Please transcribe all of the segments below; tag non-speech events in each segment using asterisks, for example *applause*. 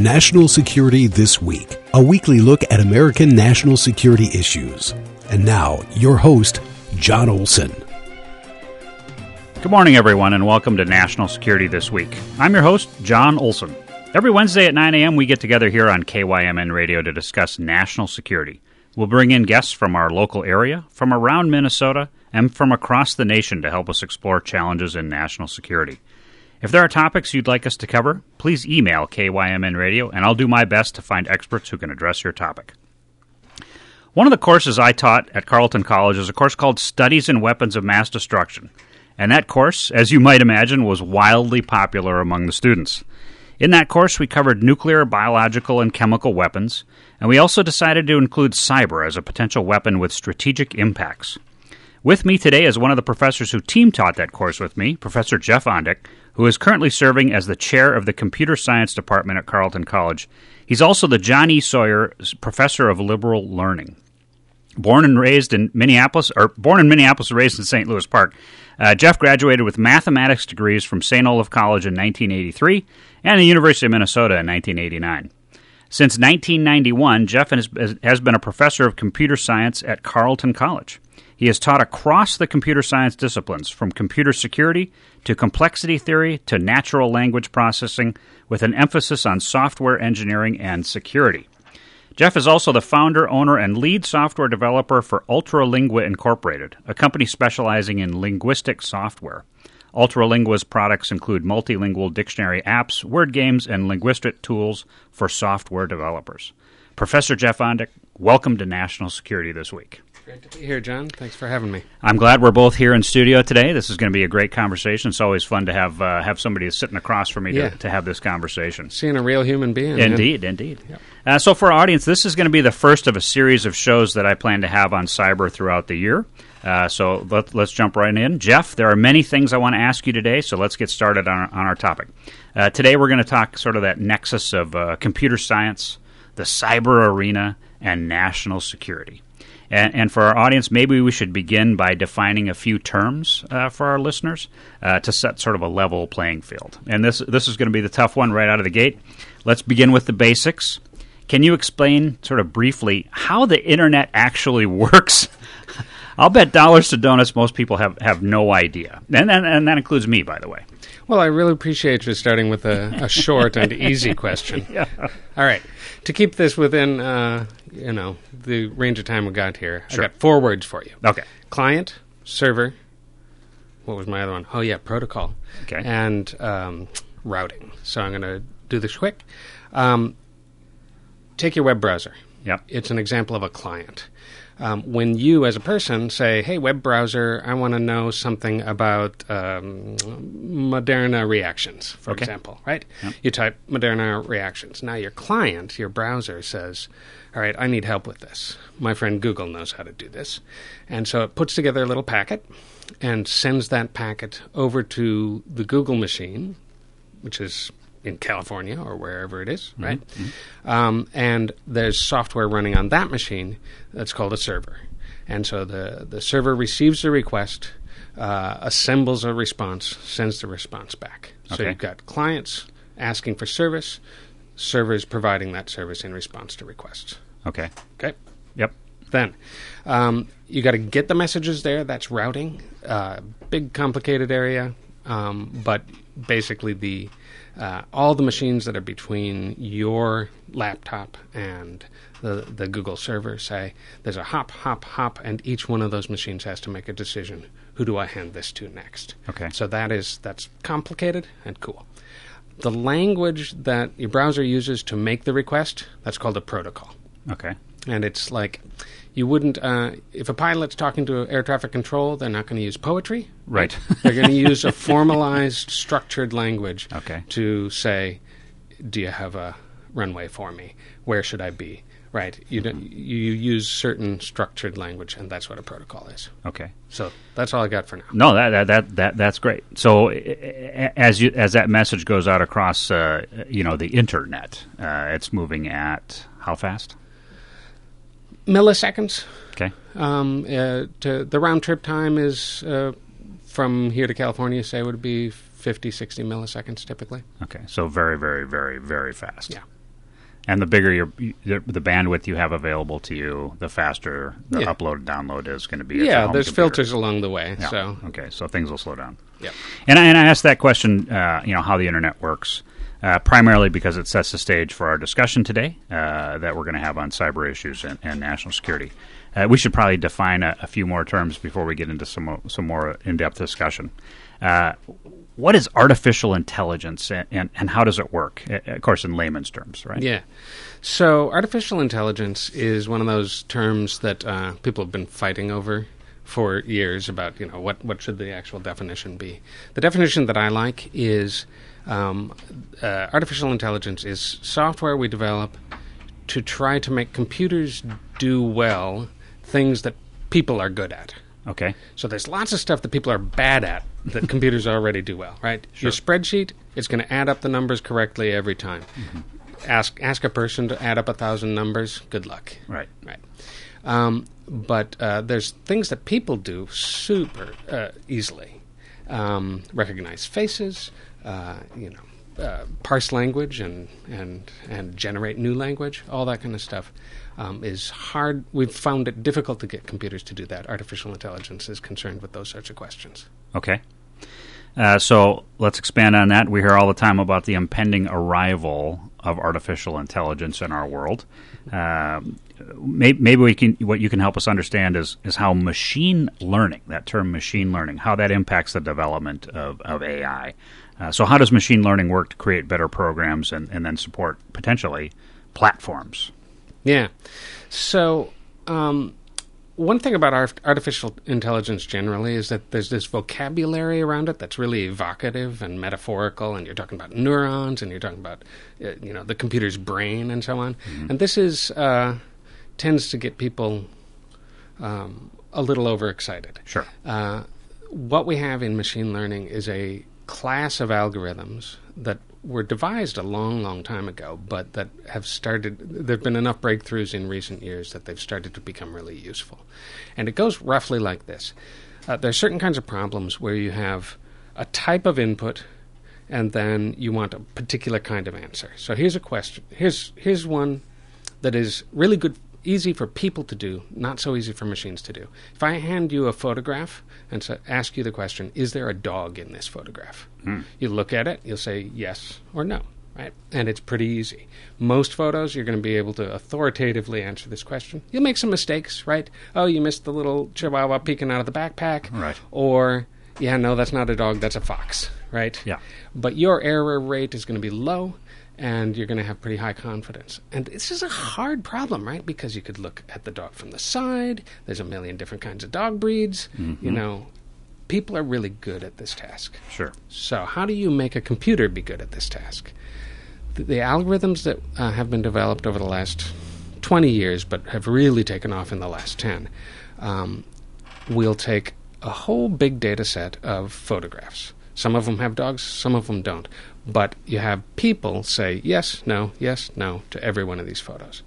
National Security This Week, a weekly look at American national security issues. And now, your host, John Olson. Good morning, everyone, and welcome to National Security This Week. I'm your host, John Olson. Every Wednesday at 9 a.m., we get together here on KYMN Radio to discuss national security. We'll bring in guests from our local area, from around Minnesota, and from across the nation to help us explore challenges in national security. If there are topics you'd like us to cover, please email KYMN Radio, and I'll do my best to find experts who can address your topic. One of the courses I taught at Carleton College is a course called Studies in Weapons of Mass Destruction. And that course, as you might imagine, was wildly popular among the students. In that course, we covered nuclear, biological, and chemical weapons, and we also decided to include cyber as a potential weapon with strategic impacts. With me today is one of the professors who team taught that course with me, Professor Jeff Ondich, who is currently serving as the chair of the Computer Science Department at Carleton College. He's also the John E. Sawyer Professor of Liberal Learning. Born and raised in Minneapolis, or born in Minneapolis, raised in St. Louis Park, uh, Jeff graduated with mathematics degrees from St. Olaf College in 1983 and the University of Minnesota in 1989. Since 1991, Jeff has, has been a professor of computer science at Carleton College. He has taught across the computer science disciplines, from computer security to complexity theory to natural language processing, with an emphasis on software engineering and security. Jeff is also the founder, owner, and lead software developer for Ultralingua Incorporated, a company specializing in linguistic software. Ultralingua's products include multilingual dictionary apps, word games, and linguistic tools for software developers. Professor Jeff Ondich, welcome to National Security This Week. Great to be here, John. Thanks for having me. I'm glad we're both here in studio today. This is going to be a great conversation. It's always fun to have uh, have somebody sitting across from me Yeah. to, to have this conversation. Seeing a real human being. man. Indeed, indeed. Uh, so, for our audience, this is going to be the first of a series of shows that I plan to have on cyber throughout the year. Uh, so, let, let's jump right in. Jeff, there are many things I want to ask you today, so let's get started on our, on our topic. Uh, today, we're going to talk sort of that nexus of uh, computer science, the cyber arena, and national security. And, and for our audience, maybe we should begin by defining a few terms uh, for our listeners uh, to set sort of a level playing field. And this this is going to be the tough one right out of the gate. Let's begin with the basics. Can you explain, sort of briefly, how the internet actually *laughs* works? I'll bet dollars to donuts most people have, have no idea. And, and, and that includes me, by the way. Well, I really appreciate you starting with a, a short and easy question. *laughs* yeah. All right. To keep this within, uh, you know, the range of time we got here, Sure. I got four words for you. Okay. Client, server, what was my other one? Oh, yeah, protocol. Okay. And um, routing. So I'm going to do this quick. Um, take your web browser. Yep. It's an example of a client. Um, when you, as a person, say, "Hey, web browser, I want to know something about um, Moderna reactions," for Okay. example, right? You type Moderna reactions. Now, your client, your browser, says, "All right, I need help with this." My friend Google knows how to do this, and so it puts together a little packet and sends that packet over to the Google machine, which is in California or wherever it is, right? Um, and there's software running on that machine that's called a server. And so the, the server receives the request, uh, assembles a response, sends the response back. So Okay. you've got clients asking for service, servers providing that service in response to requests. Okay. Okay? Yep. Then um, you got to get the messages there. That's routing. Uh, big, complicated area, um, but basically the uh, all the machines that are between your laptop and the the Google server say there's a hop, hop, hop, and each one of those machines has to make a decision. Who do I hand this to next? Okay. So that is that's complicated and cool. The language that your browser uses to make the request that's called a protocol Okay. and it's like you wouldn't uh, if a pilot's talking to air traffic control they're not going to use poetry Right. *laughs* they're going to use a *laughs* formalized structured language Okay. to say do you have a runway for me where should i be right you don't, you use certain structured language and that's what a protocol is Okay. so that's all i got for now No, that that that, that that's great. So, as you as that message goes out across, uh, you know, the internet, uh, it's moving at how fast? Milliseconds Okay. um, uh, to the round trip time is uh, from here to california say would be 50 60 milliseconds typically Okay. So very, very, very, very fast. Yeah. And the bigger your the, bandwidth you have available to you, the faster the Yeah. upload and download is going to be. Yeah, there's computer. filters along the way. Yeah. So, okay, so things will slow down. Yeah. And I, and I asked that question, uh, you know, how the internet works, uh, primarily because it sets the stage for our discussion today uh, that we're going to have on cyber issues and, and national security. Uh, we should probably define a, a few more terms before we get into some some more in depth discussion. Uh, what is artificial intelligence, and, and, and how does it work? Of course, in layman's terms, right? Yeah. So, artificial intelligence is one of those terms that uh, people have been fighting over for years about, you know, what, what should the actual definition be. The definition that I like is um, uh, artificial intelligence is software we develop to try to make computers do well things that people are good at. Okay. So there's lots of stuff that people are bad at that *laughs* computers already do well, right? Your spreadsheet, it's going to add up the numbers correctly every time. Ask ask a person to add up a thousand numbers. Good luck. Right. Right. Um, but uh, there's things that people do super uh, easily. Um, recognize faces, you know, uh, parse language and, and, and generate new language, all that kind of stuff um, is hard. We've found it difficult to get computers to do that. Artificial intelligence is concerned with those sorts of questions. Okay. Uh, so let's expand on that. We hear all the time about the impending arrival of artificial intelligence in our world. Um may, maybe we can. What you can help us understand is is how machine learning, that term machine learning, how that impacts the development of, of AI. Uh, so how does machine learning work to create better programs and, and then support potentially platforms? Yeah. So, um, one thing about artificial intelligence generally is that there's this vocabulary around it that's really evocative and metaphorical, and you're talking about neurons, and you're talking about, uh, you know, the computer's brain and so on. And this is uh, tends to get people um, a little overexcited. Sure. Uh, what we have in machine learning is a class of algorithms that were devised a long, long time ago, but that have started. There have been enough breakthroughs in recent years that they've started to become really useful. And it goes roughly like this uh, there are certain kinds of problems where you have a type of input and then you want a particular kind of answer. So here's a question. Here's here's one that is really good easy for people to do, not so easy for machines to do. If I hand you a photograph and so ask you the question, is there a dog in this photograph? Hmm. You look at it, you'll say yes or no, right? And it's pretty easy. Most photos, you're going to be able to authoritatively answer this question. You'll make some mistakes, right? Oh, you missed the little chihuahua peeking out of the backpack. Right. Or, yeah, no, that's not a dog, that's a fox, right? Yeah. But your error rate is going to be low and you're going to have pretty high confidence. And this is a hard problem, right? Because you could look at the dog from the side. There's a million different kinds of dog breeds. You know, people are really good at this task. Sure. So, how do you make a computer be good at this task? The, the algorithms that uh, have been developed over the last 20 years, but have really taken off in the last 10, um, will take a whole big data set of photographs. Some of them have dogs, some of them don't. But you have people say yes, no, yes, no to every one of these photos.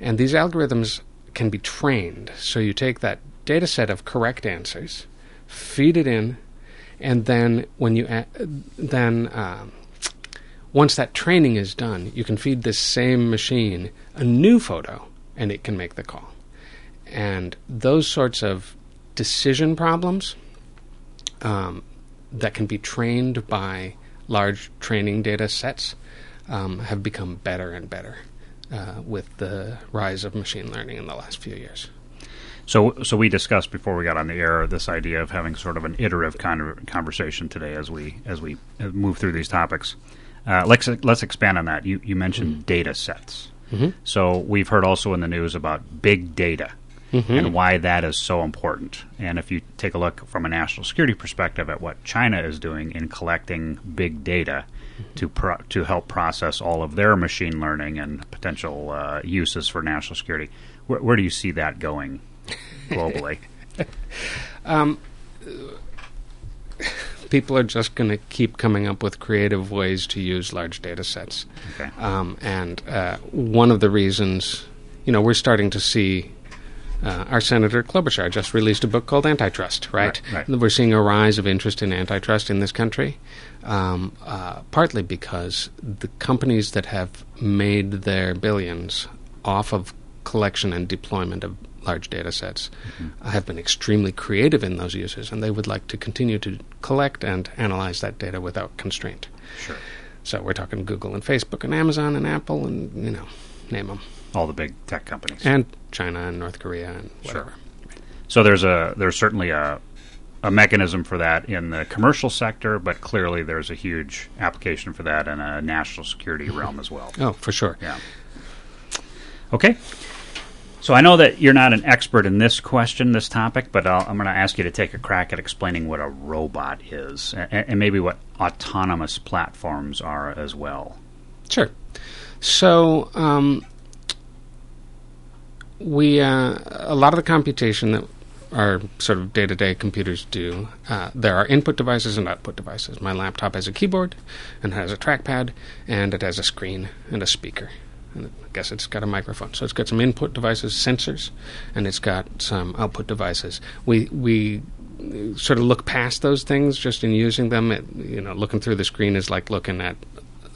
And these algorithms can be trained. So you take that data set of correct answers, feed it in, and then when you a- then um, once that training is done, you can feed this same machine a new photo, and it can make the call. And those sorts of decision problems um, that can be trained by large training data sets um, have become better and better uh, with the rise of machine learning in the last few years. So, so we discussed before we got on the air this idea of having sort of an iterative kind of conversation today as we as we uh, move through these topics. Uh, let's let's expand on that. You you mentioned data sets. So we've heard also in the news about big data and why that is so important. And if you take a look from a national security perspective at what China is doing in collecting big data to pro- to help process all of their machine learning and potential uh, uses for national security, where, where do you see that going globally? *laughs* People are just going to keep coming up with creative ways to use large data sets. Okay. Um, and uh, one of the reasons, you know, we're starting to see Uh, our Senator Klobuchar just released a book called Antitrust, right? Right, right. We're seeing a rise of interest in antitrust in this country, um, uh, partly because the companies that have made their billions off of collection and deployment of large data sets Mm-hmm. have been extremely creative in those uses, and they would like to continue to collect and analyze that data without constraint. Sure. So we're talking Google and Facebook and Amazon and Apple and, you know, name them. All the big tech companies. And China and North Korea and whatever. So there's a there's certainly a a mechanism for that in the commercial sector, but clearly there's a huge application for that in a national security realm as well. Oh, for sure. Yeah. Okay. So I know that you're not an expert in this question, this topic, but I'll, I'm going to ask you to take a crack at explaining what a robot is, and, and maybe what autonomous platforms are as well. Sure. So um, we uh, a lot of the computation that our sort of day-to-day computers do. Uh, there are input devices and output devices. My laptop has a keyboard and has a trackpad, and it has a screen and a speaker. And I guess it's got a microphone. So it's got some input devices, sensors, and it's got some output devices. We we sort of look past those things just in using them. It, you know, looking through the screen is like looking at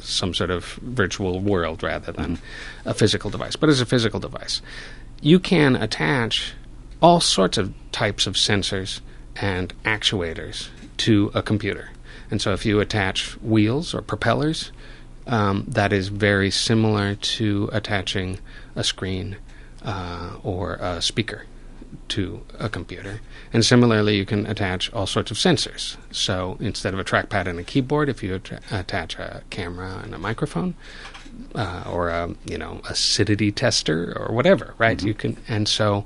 some sort of virtual world rather than a physical device. But it's a physical device, you can attach all sorts of types of sensors and actuators to a computer. And so if you attach wheels or propellers, um, that is very similar to attaching a screen uh, or a speaker to a computer. And similarly, you can attach all sorts of sensors. So instead of a trackpad and a keyboard, if you att- attach a camera and a microphone, uh, or a you know acidity tester or whatever, right? You can, and so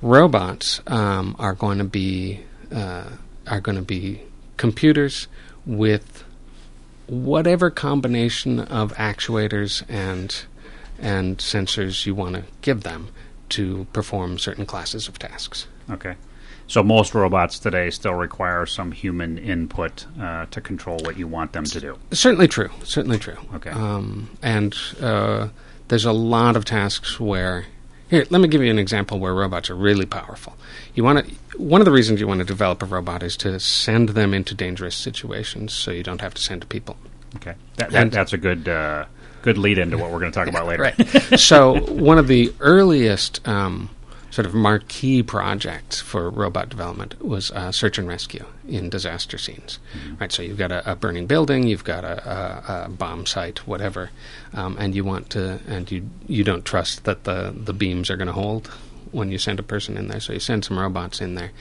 robots um, are going to be uh, are going to be computers with whatever combination of actuators and and sensors you want to give them to perform certain classes of tasks. Okay. So most robots today still require some human input uh, to control what you want them to do. Certainly true. Certainly true. Okay. Um, and uh, there's a lot of tasks where. Here, let me give you an example where robots are really powerful. You want to. One of the reasons you want to develop a robot is to send them into dangerous situations, so you don't have to send people. Okay. That, that, that's a good uh, good lead into what we're going to talk about later. *laughs* Right. *laughs* so one of the earliest um, sort of marquee projects for robot development was uh, search and rescue in disaster scenes. Right. So you've got a, a burning building, you've got a, a, a bomb site, whatever, um, and you want to, and you you don't trust that the the beams are going to hold when you send a person in there. So you send some robots in there.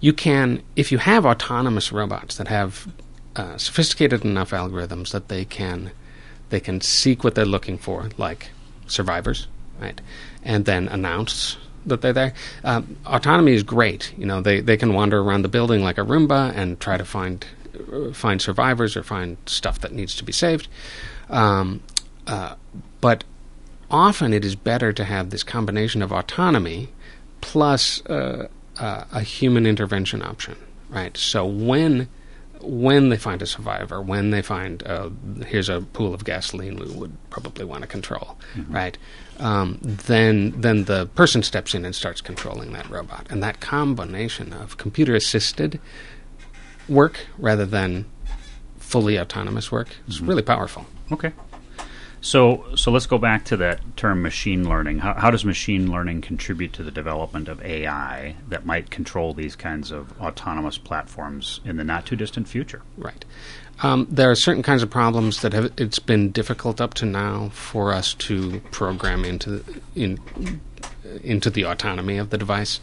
You can, if you have autonomous robots that have uh, sophisticated enough algorithms that they can they can seek what they're looking for, like survivors, right, and then announce that they're there. Um, autonomy is great. You know, they they can wander around the building like a Roomba and try to find uh, find survivors or find stuff that needs to be saved. Um, uh, but often it is better to have this combination of autonomy plus uh, uh, a human intervention option, right? So when when they find a survivor, when they find uh, here's a pool of gasoline we would probably want to control, right? Um, then then the person steps in and starts controlling that robot, and that combination of computer assisted work rather than fully autonomous work is really powerful. Okay. So, so let's go back to that term machine learning. How, how does machine learning contribute to the development of AI that might control these kinds of autonomous platforms in the not too distant future? Right. Um, there are certain kinds of problems that have it's been difficult up to now for us to program into the, in into the autonomy of the device,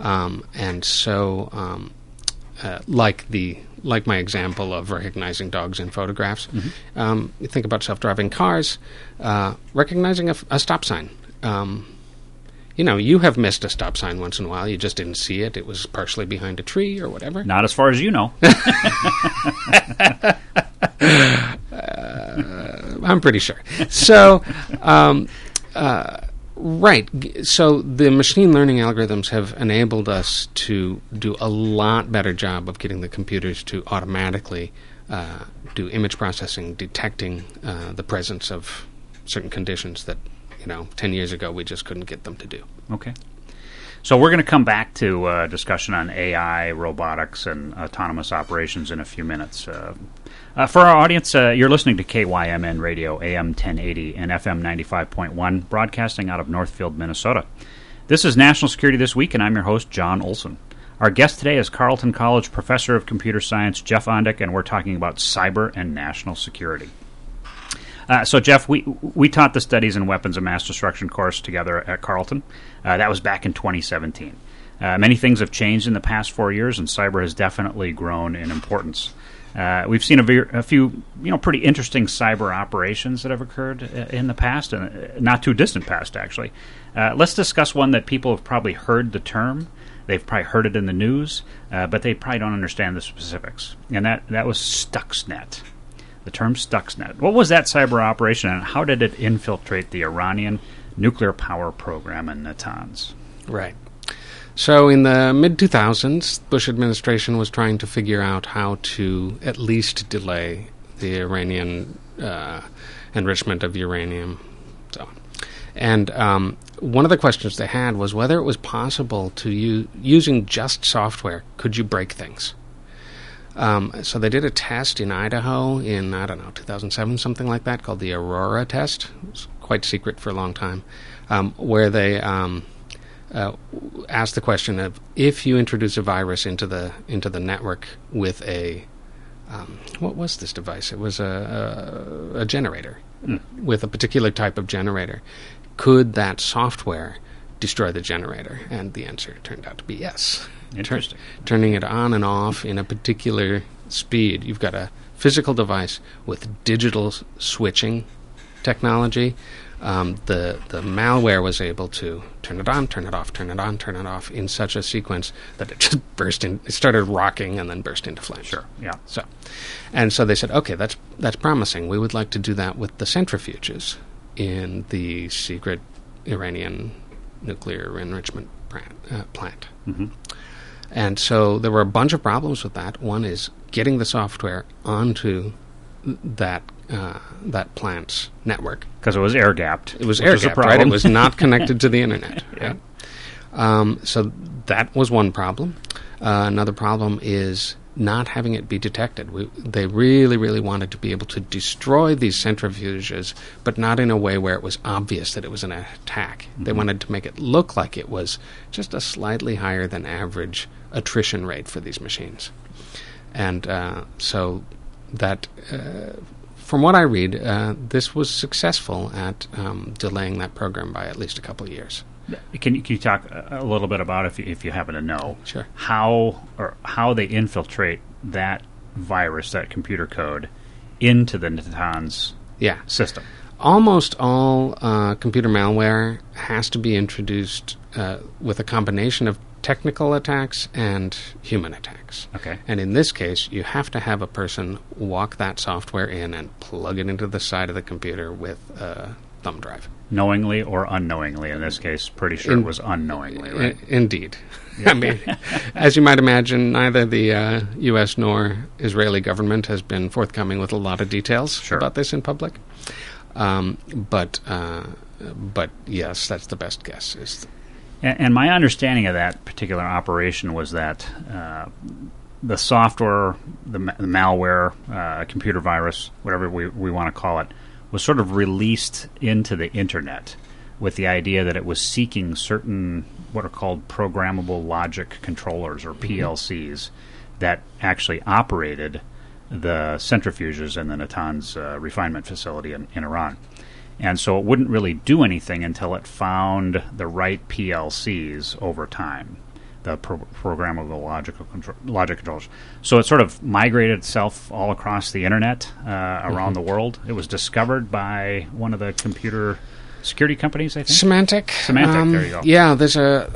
um, and so um, uh, like the like my example of recognizing dogs in photographs. Um, you think about self-driving cars, uh, recognizing a, f- a stop sign. Um, you know, you have missed a stop sign once in a while. You just didn't see it. It was partially behind a tree or whatever. Not as far as you know. *laughs* I'm pretty sure. So, um, uh, right. So the machine learning algorithms have enabled us to do a lot better job of getting the computers to automatically uh, do image processing, detecting uh, the presence of certain conditions that you know 10 years ago we just couldn't get them to do. Okay. So we're going to come back to uh, discussion on AI, robotics, and autonomous operations in a few minutes. Uh, uh, for our audience, uh, you're listening to KYMN Radio, AM 1080 and FM 95.1, broadcasting out of Northfield, Minnesota. This is National Security This Week, and I'm your host, John Olson. Our guest today is Carleton College Professor of Computer Science, Jeff Ondich, and we're talking about cyber and national security. Uh, so, Jeff, we we taught the Studies in Weapons of Mass Destruction course together at Carleton. Uh, that was back in 2017. Uh, many things have changed in the past four years, and cyber has definitely grown in importance. Uh, we've seen a, a, few, you know, pretty interesting cyber operations that have occurred uh, in the past, and uh, not too distant past, actually. let's discuss one that people have probably heard the term. They've probably heard it in the news, but they probably don't understand the specifics. And that, that was Stuxnet the term Stuxnet. What was that cyber operation and how did it infiltrate the Iranian nuclear power program in Natanz? Right. So, in the mid 2000s, the Bush administration was trying to figure out how to at least delay the Iranian uh, enrichment of uranium. So, and um, one of the questions they had was whether it was possible to use using just software, could you break things? Um, so they did a test in Idaho in I don't know 2007 something like that called the Aurora test. It was quite secret for a long time, um, where they um, uh, asked the question of if you introduce a virus into the into the network with a um, what was this device? It was a, a, a generator mm. with a particular type of generator. Could that software destroy the generator? And the answer turned out to be yes. Interesting. Tur- turning it on and off in a particular speed. You've got a physical device with digital switching technology. Um, the the malware was able to turn it on, turn it off, turn it on, turn it off in such a sequence that it just *laughs* burst in. It started rocking and then burst into flames. Sure. Yeah. So, and so they said, okay, that's that's promising. We would like to do that with the centrifuges in the secret Iranian nuclear enrichment plant. Uh, plant. Mm-hmm. And so there were a bunch of problems with that. One is getting the software onto that uh, that plant's network because it was air gapped. It was air gapped, right? It was not connected to the internet. *laughs* yeah. Right? Um, so that was one problem. Uh, another problem is not having it be detected. We, they really, really wanted to be able to destroy these centrifuges, but not in a way where it was obvious that it was an attack. Mm-hmm. They wanted to make it look like it was just a slightly higher than average attrition rate for these machines. And uh, so that, uh, from what I read, uh, this was successful at um, delaying that program by at least a couple of years. Can you, can you talk a little bit about if you, if you happen to know sure. how or how they infiltrate that virus, that computer code, into the Natanz yeah. system? Almost all uh, computer malware has to be introduced uh, with a combination of technical attacks and human attacks. Okay. And in this case, you have to have a person walk that software in and plug it into the side of the computer with a thumb drive. Knowingly or unknowingly, in this case, pretty sure in, it was unknowingly, right? indeed. *laughs* I mean, as you might imagine, neither the uh, U.S. nor Israeli government has been forthcoming with a lot of details sure. about this in public. Um, but uh, but yes, that's the best guess. Is and, and, my understanding of that particular operation was that uh, the software, the, the malware, uh, computer virus, whatever we, we want to call it, was sort of released into the internet with the idea that it was seeking certain what are called programmable logic controllers or mm-hmm. PLCs that actually operated the centrifuges in the Natanz uh, refinement facility in, in Iran. And so it wouldn't really do anything until it found the right PLCs over time, the pro- programmable logical control- logic controllers. So it sort of migrated itself all across the internet uh, around mm-hmm. the world. It was discovered by one of the computer security companies, I think. Symantec. Symantec. Um, there you go. Yeah, there's a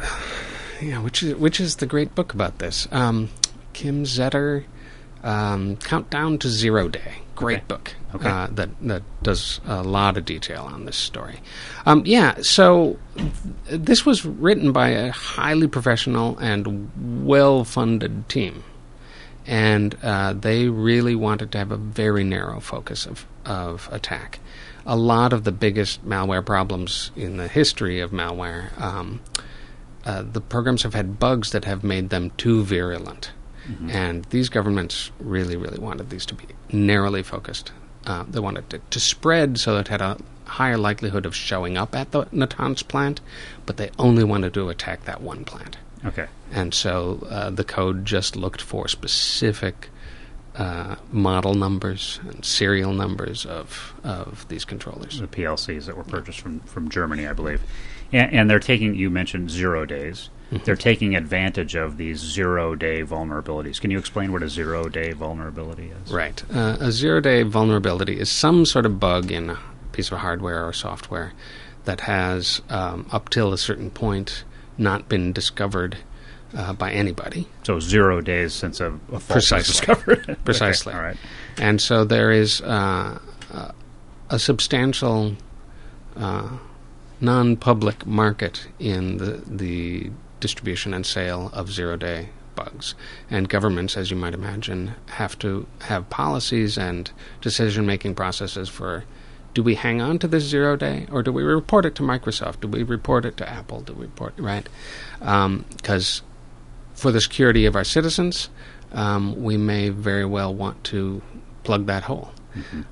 yeah, which is which is the great book about this. Um, Kim Zetter, um, Countdown to Zero Day. Great okay. book okay. uh, that that does a lot of detail on this story. Um, yeah, so th- this was written by a highly professional and well-funded team, and uh, they really wanted to have a very narrow focus of of attack. A lot of the biggest malware problems in the history of malware. Um, uh, the programs have had bugs that have made them too virulent. Mm-hmm. And these governments really, really wanted these to be narrowly focused. Uh, they wanted it to spread so that it had a higher likelihood of showing up at the Natanz plant, but they only wanted to attack that one plant. Okay. And so uh, the code just looked for specific uh, model numbers and serial numbers of, of these controllers. The PLCs that were purchased from, from Germany, I believe. And, and they're taking, you mentioned zero days. They're taking advantage of these zero day vulnerabilities. Can you explain what a zero day vulnerability is? Right. Uh, a zero day vulnerability is some sort of bug in a piece of hardware or software that has, um, up till a certain point, not been discovered uh, by anybody. So zero days since a, a fault was Precisely. discovered. *laughs* Precisely. Okay, all right. And so there is uh, uh, a substantial uh, non public market in the, the distribution and sale of zero day bugs. And governments, as you might imagine, have to have policies and decision making processes for do we hang on to this zero day or do we report it to Microsoft? Do we report it to Apple? Do we report right? Because for the security of our citizens, um, we may very well want to plug that hole.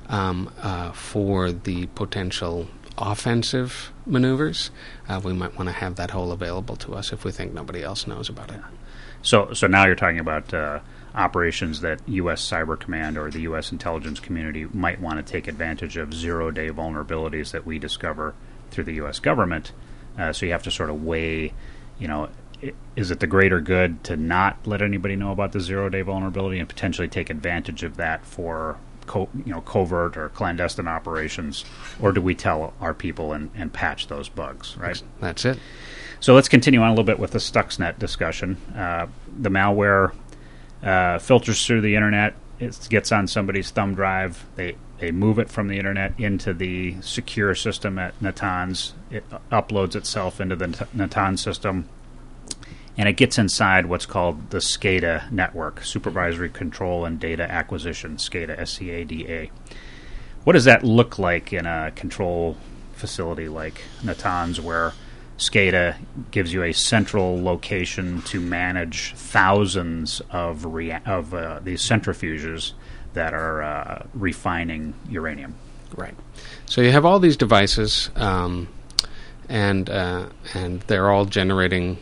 Um, uh, for the potential offensive maneuvers, uh, we might want to have that hole available to us if we think nobody else knows about it. So, so now you're talking about uh, operations that U.S. Cyber Command or the U.S. intelligence community might want to take advantage of zero-day vulnerabilities that we discover through the U.S. government. Uh, so you have to sort of weigh, you know, is it the greater good to not let anybody know about the zero-day vulnerability and potentially take advantage of that for, co- you know, covert or clandestine operations, or do we tell our people and, and patch those bugs? Right. That's it. So let's continue on a little bit with the Stuxnet discussion. Uh, the malware uh, filters through the internet. It gets on somebody's thumb drive. They they move it from the internet into the secure system at Natanz. It uploads itself into the Natanz system, and it gets inside what's called the SCADA network, Supervisory Control and Data Acquisition, SCADA, S-C-A-D-A. What does that look like in a control facility like Natanz, where SCADA gives you a central location to manage thousands of rea- of uh, these centrifuges that are uh, refining uranium. Right. So you have all these devices, um, and uh, and they're all generating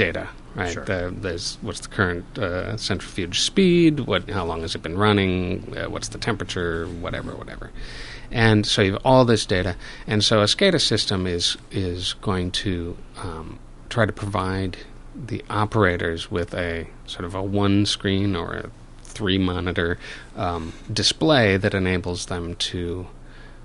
data. Right. Sure. The, there's what's the current uh, centrifuge speed? What? How long has it been running? Uh, what's the temperature? Whatever, whatever. And so you have all this data, and so a SCADA system is is going to um, try to provide the operators with a sort of a one screen or a three monitor um, display that enables them to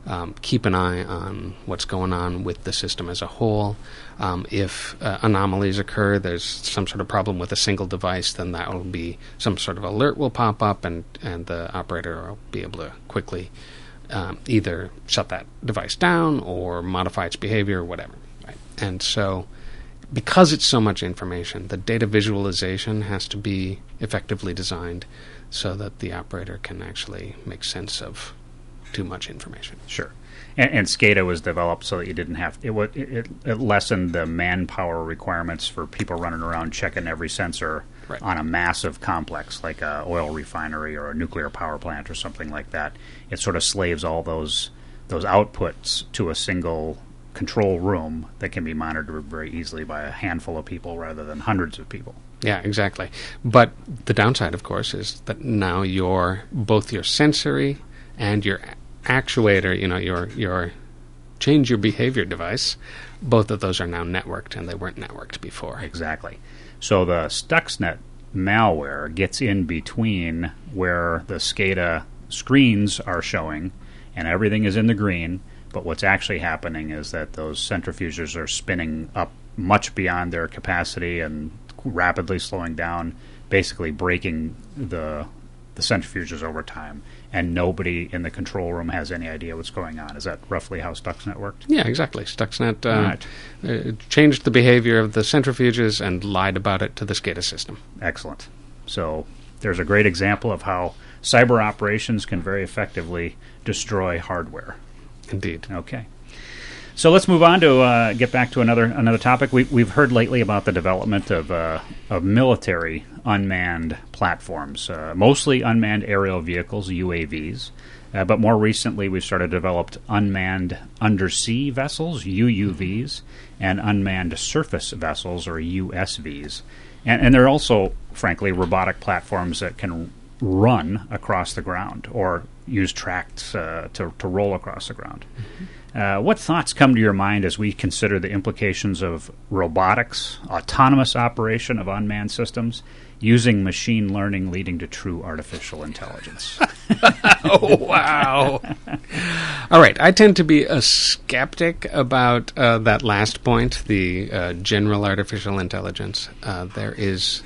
um, keep an eye on what's going on with the system as a whole. Um, if uh, anomalies occur, there's some sort of problem with a single device, then that will be some sort of alert will pop up, and, and the operator will be able to quickly um, either shut that device down or modify its behavior or whatever. Right? And so, because it's so much information, the data visualization has to be effectively designed so that the operator can actually make sense of too much information. Sure. And, and SCADA was developed so that you didn't have it, wa- it. It lessened the manpower requirements for people running around checking every sensor Right. on a massive complex like a oil refinery or a nuclear power plant or something like that. It sort of slaves all those those outputs to a single control room that can be monitored very easily by a handful of people rather than hundreds of people. Yeah, exactly. But the downside, of course, is that now your both your sensory and your actuator, you know, your your change your behavior device, both of those are now networked, and they weren't networked before. Exactly. So the Stuxnet malware gets in between where the SCADA screens are showing and everything is in the green, but what's actually happening is that those centrifuges are spinning up much beyond their capacity and rapidly slowing down, basically breaking the the centrifuges over time, and nobody in the control room has any idea what's going on. Is that roughly how Stuxnet worked? Yeah, exactly. Stuxnet uh, Right. uh, changed the behavior of the centrifuges and lied about it to the SCADA system. Excellent. So there's a great example of how cyber operations can very effectively destroy hardware. Indeed. Okay. So let's move on to uh, get back to another another topic. We, we've heard lately about the development of uh, of military unmanned platforms, uh, mostly unmanned aerial vehicles (UAVs). Uh, but more recently, we've started developed unmanned undersea vessels (UUVs) and unmanned surface vessels or USVs. And, and there are also, frankly, robotic platforms that can run across the ground or use tracts uh, to, to roll across the ground. Mm-hmm. Uh, what thoughts come to your mind as we consider the implications of robotics, autonomous operation of unmanned systems, using machine learning leading to true artificial intelligence? oh, *laughs* wow. All right. I tend to be a skeptic about uh, that last point, the uh, general artificial intelligence. Uh, there is.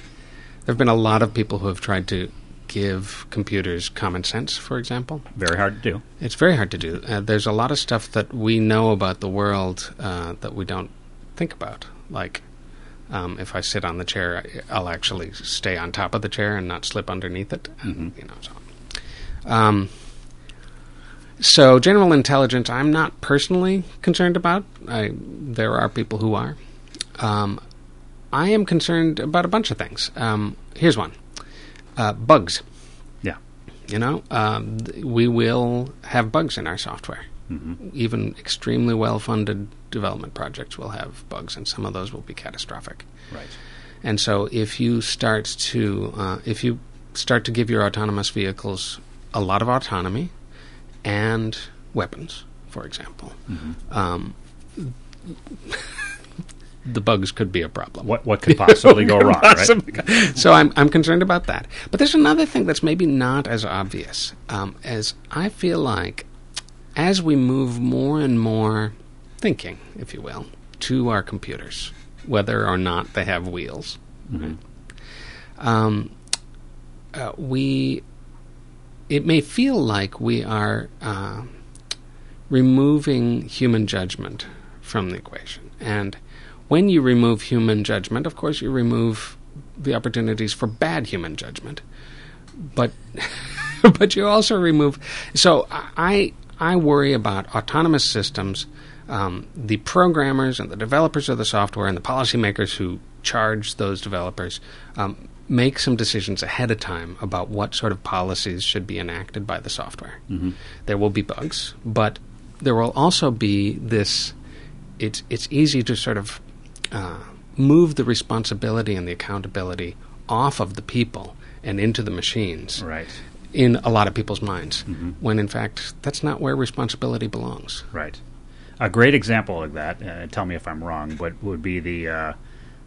There have been a lot of people who have tried to give computers common sense, for example. Very hard to do. It's very hard to do. Uh, there's a lot of stuff that we know about the world uh, that we don't think about. Like, um, if I sit on the chair, I'll actually stay on top of the chair and not slip underneath it. Mm-hmm. you know, so. Um, so general intelligence, I'm not personally concerned about. I, there are people who are. Um, I am concerned about a bunch of things. Um, here's one uh, bugs. Yeah. You know, um, we will have bugs in our software. Mm-hmm. Even extremely well funded development projects will have bugs, and some of those will be catastrophic. Right. And so, if you start to uh, if you start to give your autonomous vehicles a lot of autonomy and weapons, for example, mm-hmm. um, the bugs could be a problem. What what could possibly go *laughs* wrong, possibly right? So I'm I'm concerned about that. But there's another thing that's maybe not as obvious. Um, as I feel like as we move more and more thinking, if you will, to our computers, whether or not they have wheels, mm-hmm. um, uh, we it may feel like we are uh, removing human judgment from the equation and when you remove human judgment, of course, you remove the opportunities for bad human judgment. But *laughs* but you also remove. So I I worry about autonomous systems. Um, the programmers and the developers of the software and the policymakers who charge those developers um, make some decisions ahead of time about what sort of policies should be enacted by the software. Mm-hmm. There will be bugs, but there will also be this. It's it's easy to sort of uh, move the responsibility and the accountability off of the people and into the machines. Right. In a lot of people's minds, mm-hmm. when in fact that's not where responsibility belongs. Right. A great example of that. Uh, tell me if I'm wrong, but would be the uh,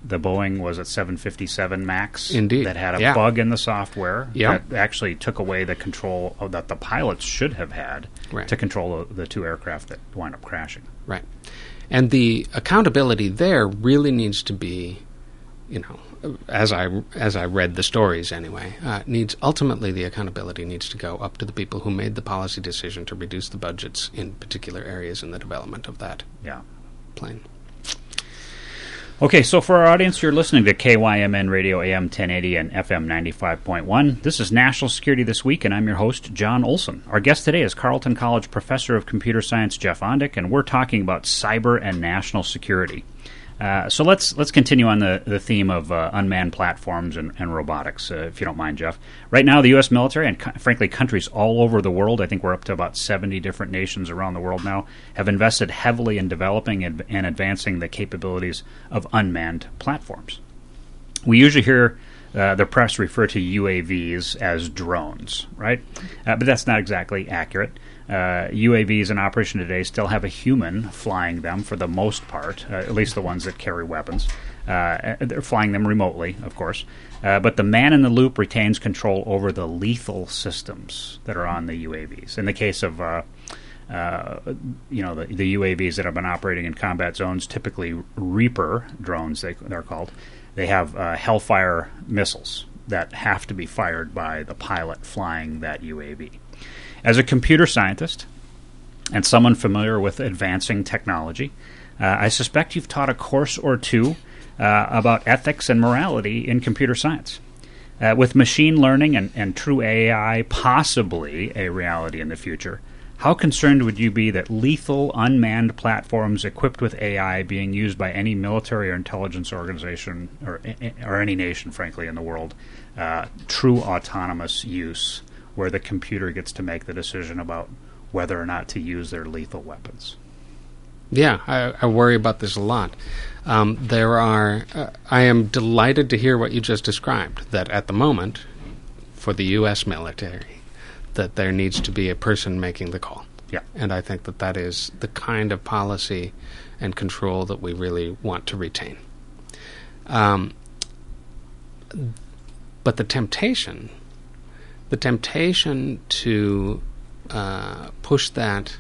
the Boeing was it 757 Max. Indeed, that had a yeah. bug in the software yep. that actually took away the control that the pilots should have had right. to control the, the two aircraft that wound up crashing. Right. And the accountability there really needs to be, you know, as I as I read the stories anyway, uh, needs ultimately the accountability needs to go up to the people who made the policy decision to reduce the budgets in particular areas in the development of that yeah. plane. Okay, so for our audience, you're listening to KYMN Radio AM 1080 and FM 95.1. This is National Security This Week, and I'm your host, John Olson. Our guest today is Carleton College Professor of Computer Science, Jeff Ondich, and we're talking about cyber and national security. Uh, so let's let's continue on the, the theme of uh, unmanned platforms and, and robotics, uh, if you don't mind, Jeff. Right now, the U.S. military and co- frankly countries all over the world, I think we're up to about 70 different nations around the world now, have invested heavily in developing and, and advancing the capabilities of unmanned platforms. We usually hear uh, the press refer to UAVs as drones, right? Uh, but that's not exactly accurate. Uh, UAVs in operation today still have a human flying them for the most part, uh, at least the ones that carry weapons. Uh, they're flying them remotely, of course. Uh, but the man in the loop retains control over the lethal systems that are on the UAVs. In the case of uh, you know the, the, UAVs that have been operating in combat zones, typically Reaper drones, they, they're called. They have Hellfire missiles that have to be fired by the pilot flying that UAV. As a computer scientist and someone familiar with advancing technology, uh, I suspect you've taught a course or two uh, about ethics and morality in computer science. Uh, with machine learning and, and true AI possibly a reality in the future, How concerned would you be that lethal unmanned platforms equipped with AI being used by any military or intelligence organization or or any nation, frankly, in the world, uh, true autonomous use, where the computer gets to make the decision about whether or not to use their lethal weapons? Yeah, I, I worry about this a lot. Um, there are. Uh, I am delighted to hear what you just described. That at the moment, for the U.S. military, that there needs to be a person making the call. Yeah, and I think that that is the kind of policy and control that we really want to retain. Um, but the temptation, the temptation to uh, push that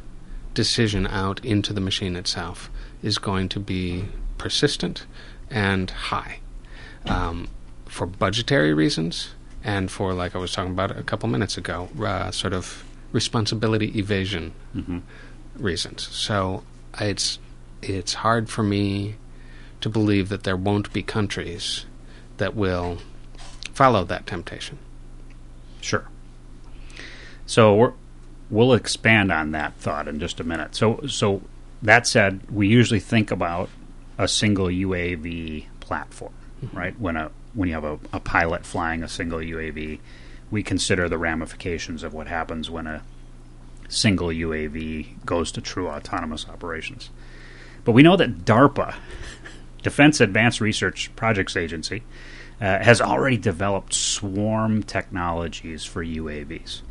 decision out into the machine itself is going to be persistent and high um, for budgetary reasons and for, like I was talking about a couple minutes ago, uh, sort of responsibility evasion mm-hmm. reasons. So it's it's hard for me to believe that there won't be countries that will follow that temptation. Sure. So we're we'll expand on that thought in just a minute. So, so that said, we usually think about a single UAV platform, mm-hmm. right? When a when you have a, a pilot flying a single UAV, we consider the ramifications of what happens when a single UAV goes to true autonomous operations. But we know that DARPA, Defense Advanced Research Projects Agency, uh, has already developed swarm technologies for UAVs.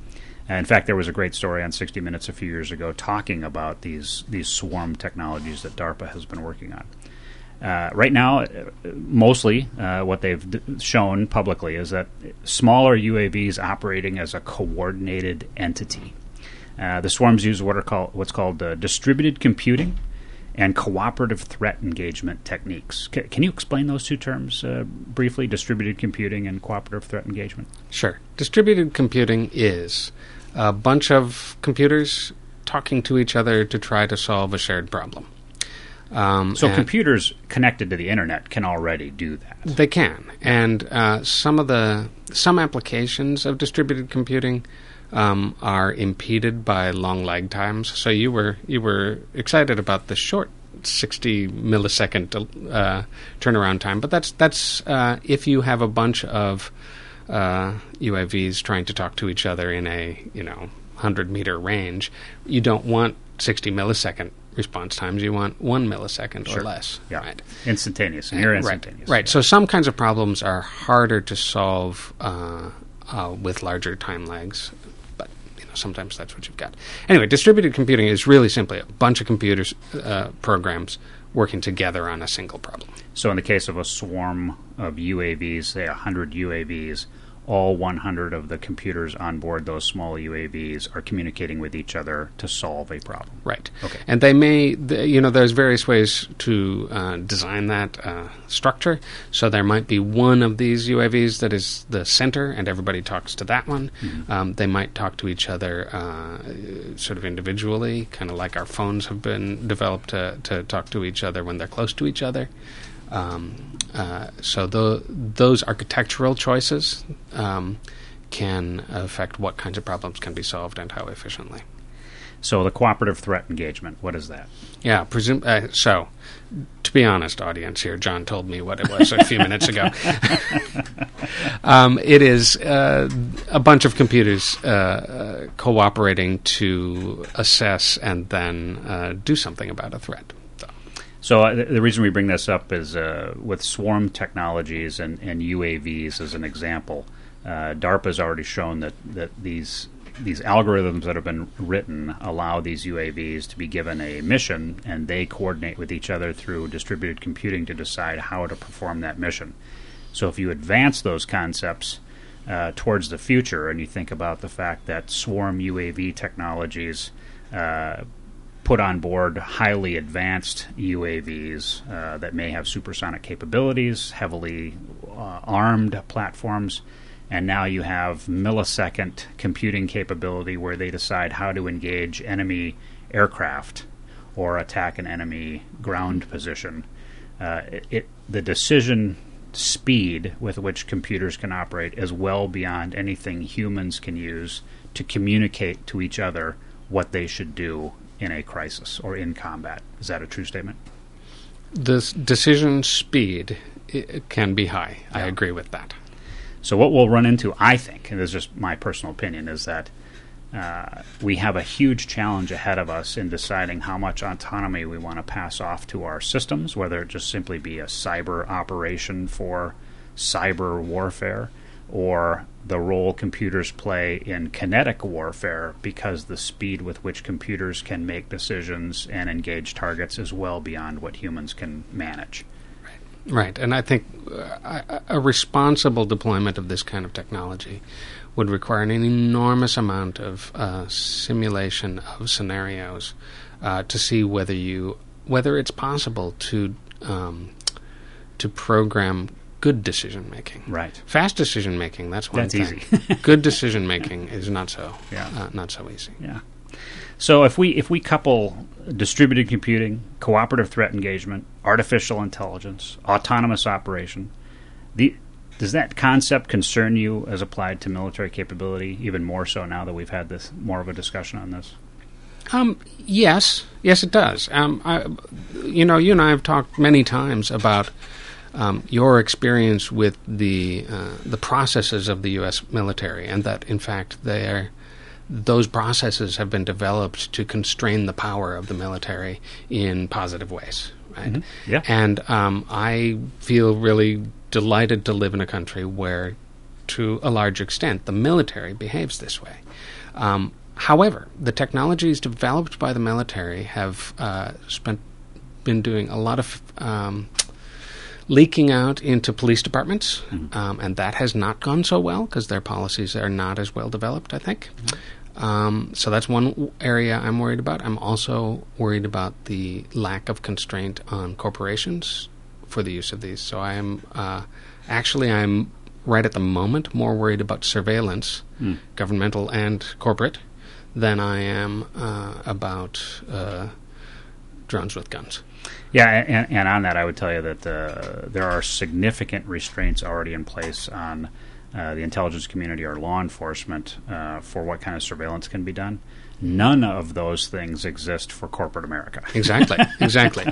Uh, in fact, there was a great story on 60 Minutes a few years ago talking about these these swarm technologies that DARPA has been working on. Uh, right now, uh, mostly uh, what they've d- shown publicly is that smaller UAVs operating as a coordinated entity. Uh, the swarms use what are called what's called uh, distributed computing and cooperative threat engagement techniques. C- can you explain those two terms briefly? Distributed computing and cooperative threat engagement. Sure. Distributed computing is a bunch of computers talking to each other to try to solve a shared problem. Um, so computers connected to the internet can already do that. They can, and uh, some of the some applications of distributed computing um, are impeded by long lag times. So you were you were excited about the short 60 millisecond uh, turnaround time, but that's that's uh, if you have a bunch of uh, UAVs trying to talk to each other in a you know 100 meter range, you don't want 60 millisecond response times. You want one millisecond sure. or less. Yeah, right. instantaneous. And you're instantaneous. Right. right. So some kinds of problems are harder to solve uh, uh, with larger time lags, but you know sometimes that's what you've got. Anyway, distributed computing is really simply a bunch of computers uh, programs working together on a single problem. So, in the case of a swarm of UAVs, say 100 UAVs, all 100 of the computers on board those small UAVs are communicating with each other to solve a problem. Right. Okay. And they may, you know, there's various ways to uh, design that uh, structure. So there might be one of these UAVs that is the center, and everybody talks to that one. Mm-hmm. Um, they might talk to each other uh, sort of individually, kind of like our phones have been developed to, to talk to each other when they're close to each other. Um, uh, so the, those architectural choices um, can affect what kinds of problems can be solved and how efficiently. So the cooperative threat engagement, what is that? Yeah, presume. Uh, so, to be honest, audience here, John told me what it was a few minutes ago. *laughs* um, it is uh, a bunch of computers uh, uh cooperating to assess and then uh, do something about a threat. So uh, the reason we bring this up is uh, with swarm technologies and, and UAVs as an example. Uh, DARPA has already shown that, that these these algorithms that have been written allow these UAVs to be given a mission, and they coordinate with each other through distributed computing to decide how to perform that mission. So if you advance those concepts uh, towards the future, and you think about the fact that swarm UAV technologies uh, put on board highly advanced UAVs uh, that may have supersonic capabilities, heavily uh, armed platforms, and now you have millisecond computing capability where they decide how to engage enemy aircraft or attack an enemy ground position. Uh, it, it, the decision speed with which computers can operate is well beyond anything humans can use to communicate to each other what they should do in a crisis or in combat. Is that a true statement? The decision speed can be high. I agree with that. So what we'll run into, I think, and this is just my personal opinion, is that uh, we have a huge challenge ahead of us in deciding how much autonomy we want to pass off to our systems, whether it just simply be a cyber operation for cyber warfare or the role computers play in kinetic warfare because the speed with which computers can make decisions and engage targets is well beyond what humans can manage. Right, right. and I think uh, a, a responsible deployment of this kind of technology would require an enormous amount of uh, simulation of scenarios uh, to see whether you whether it's possible to um, to program good decision making. Right. Fast decision making, that's one That's thing. easy. *laughs* good decision making is not so Yeah. uh, not so easy. Yeah. So if we if we couple distributed computing, cooperative threat engagement, artificial intelligence, autonomous operation, the does that concept concern you as applied to military capability even more so now that we've had this more of a discussion on this? Um, yes, yes, it does. Um, I, you know, you and I have talked many times about um, your experience with the uh, the processes of the U.S. military, and that in fact they are those processes have been developed to constrain the power of the military in positive ways. Right? Yeah. And um, I feel really delighted to live in a country where, to a large extent, the military behaves this way. Um, however, the technologies developed by the military have uh, spent been doing a lot of um, leaking out into police departments, um, and that has not gone so well because their policies are not as well developed. I think. Um, so that's one area I'm worried about. I'm also worried about the lack of constraint on corporations for the use of these. So I am uh, actually I'm right at the moment more worried about surveillance, governmental and corporate, than I am uh, about uh, drones with guns. Yeah, and, and on that, I would tell you that uh, there are significant restraints already in place on uh, the intelligence community or law enforcement uh, for what kind of surveillance can be done. None of those things exist for corporate America. Exactly, *laughs* exactly.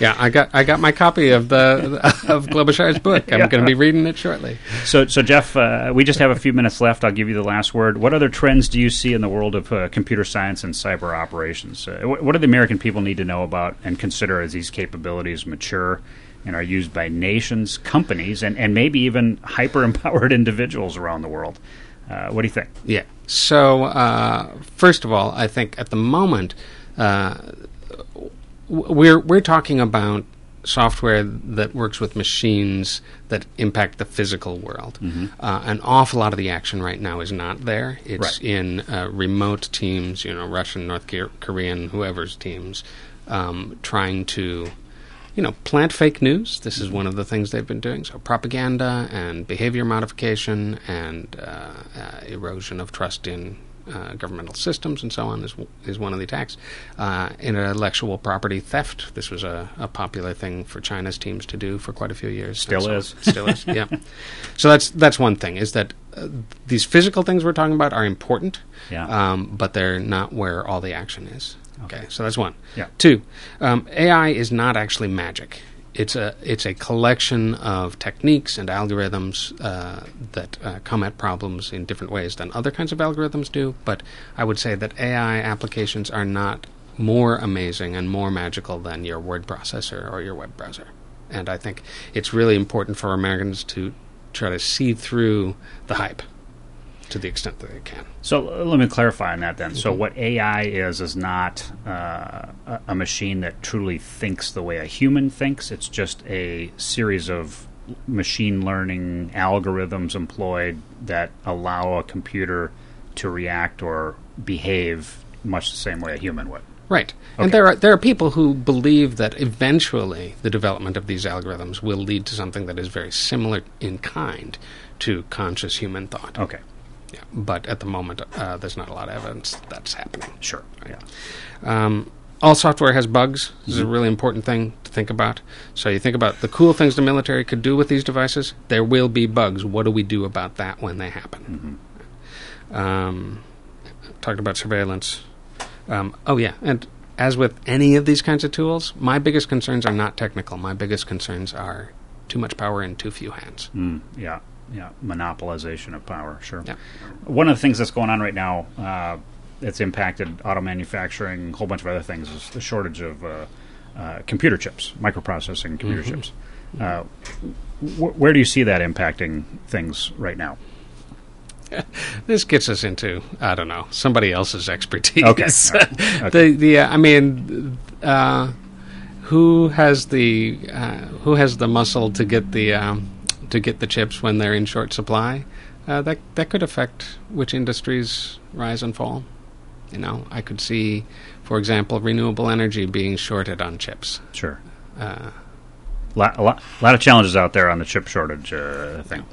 Yeah, I got I got my copy of the *laughs* of Globashar's book. I'm Yeah. going to be reading it shortly. So, so Jeff, uh, we just have a few minutes left. I'll give you the last word. What other trends do you see in the world of uh, computer science and cyber operations? Uh, wh- what do the American people need to know about and consider as these capabilities mature and are used by nations, companies, and, and maybe even hyper empowered *laughs* individuals around the world? Uh, what do you think? Yeah. So uh, first of all, I think at the moment uh, w- we're we're talking about software that works with machines that impact the physical world. Uh, an awful lot of the action right now is not there. It's Right. in uh, remote teams, you know, Russian, North Kor- Korean, whoever's teams, um, trying to you know, plant fake news. This is one of the things they've been doing. So, propaganda and behavior modification and uh, uh, erosion of trust in uh, governmental systems and so on is is one of the attacks. Uh, intellectual property theft. This was a, a popular thing for China's teams to do for quite a few years. Still And is. Still is. *laughs* Yeah. So that's that's one thing. Is that uh, these physical things we're talking about are important, Yeah. um, but they're not where all the action is. Okay, so that's one. Yeah. Two, um, AI is not actually magic. It's a it's a collection of techniques and algorithms uh, that uh, come at problems in different ways than other kinds of algorithms do. But I would say that AI applications are not more amazing and more magical than your word processor or your web browser. And I think it's really important for Americans to try to see through the hype to the extent that they can. So uh, let me clarify on that then. So what AI is is not uh, a, a machine that truly thinks the way a human thinks. It's just a series of machine learning algorithms employed that allow a computer to react or behave much the same way a human would. Right. Okay. And there are there are people who believe that eventually the development of these algorithms will lead to something that is very similar in kind to conscious human thought. Okay, Yeah. But at the moment, uh, there's not a lot of evidence that's happening. sure. Yeah. Um, all software has bugs. This is a really important thing to think about. So you think about the cool things the military could do with these devices. There will be bugs. What do we do about that when they happen? Um, talked about surveillance. Um, oh yeah, and as with any of these kinds of tools, my biggest concerns are not technical. My biggest concerns are too much power in too few hands. Mm, yeah, yeah, monopolization of power. Sure. Yeah. One of the things that's going on right now uh, that's impacted auto manufacturing, a whole bunch of other things, is the shortage of uh, uh, computer chips, microprocessing computer Mhm. chips. Uh, wh- where do you see that impacting things right now? *laughs* This gets us into I don't know somebody else's expertise. Okay. Right. *laughs* Okay. the the uh, I mean, uh, who has the uh, who has the muscle to get the um, to get the chips when they're in short supply? Uh, that that could affect which industries rise and fall. You know, I could see, for example, renewable energy being shorted on chips. Sure. Uh, lot, a lot, lot of challenges out there on the chip shortage uh, thing.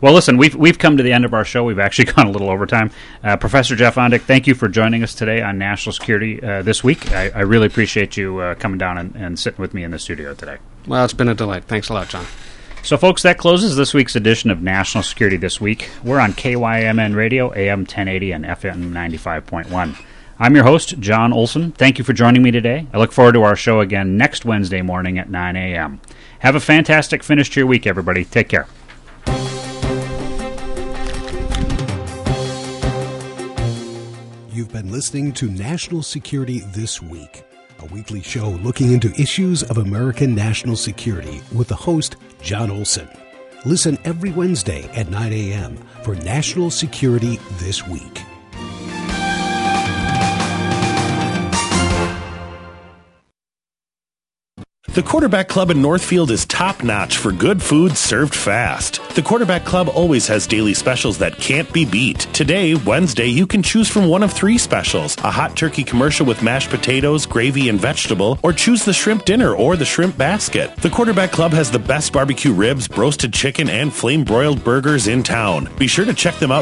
Well, listen, we've we've come to the end of our show. We've actually *laughs* gone a little overtime. Uh, Professor Jeff Ondich, thank you for joining us today on national security uh, this week. I, I really appreciate you uh, coming down and, and sitting with me in the studio today. well, it's been a delight. Thanks a lot, John. So, folks, that closes this week's edition of National Security This Week. We're on KYMN Radio, AM 1080 and FM 95.1. I'm your host, John Olson. Thank you for joining me today. I look forward to our show again next Wednesday morning at 9 a.m. Have a fantastic finish to your week, everybody. Take care. You've been listening to National Security This Week, a weekly show looking into issues of American national security with the host, John Olson. Listen every Wednesday at 9 a.m. for National Security This Week. The Quarterback Club in Northfield is top notch for good food served fast. The Quarterback Club always has daily specials that can't be beat. Today, Wednesday, you can choose from one of three specials a hot turkey commercial with mashed potatoes, gravy, and vegetable, or choose the shrimp dinner or the shrimp basket. The Quarterback Club has the best barbecue ribs, roasted chicken, and flame broiled burgers in town. Be sure to check them out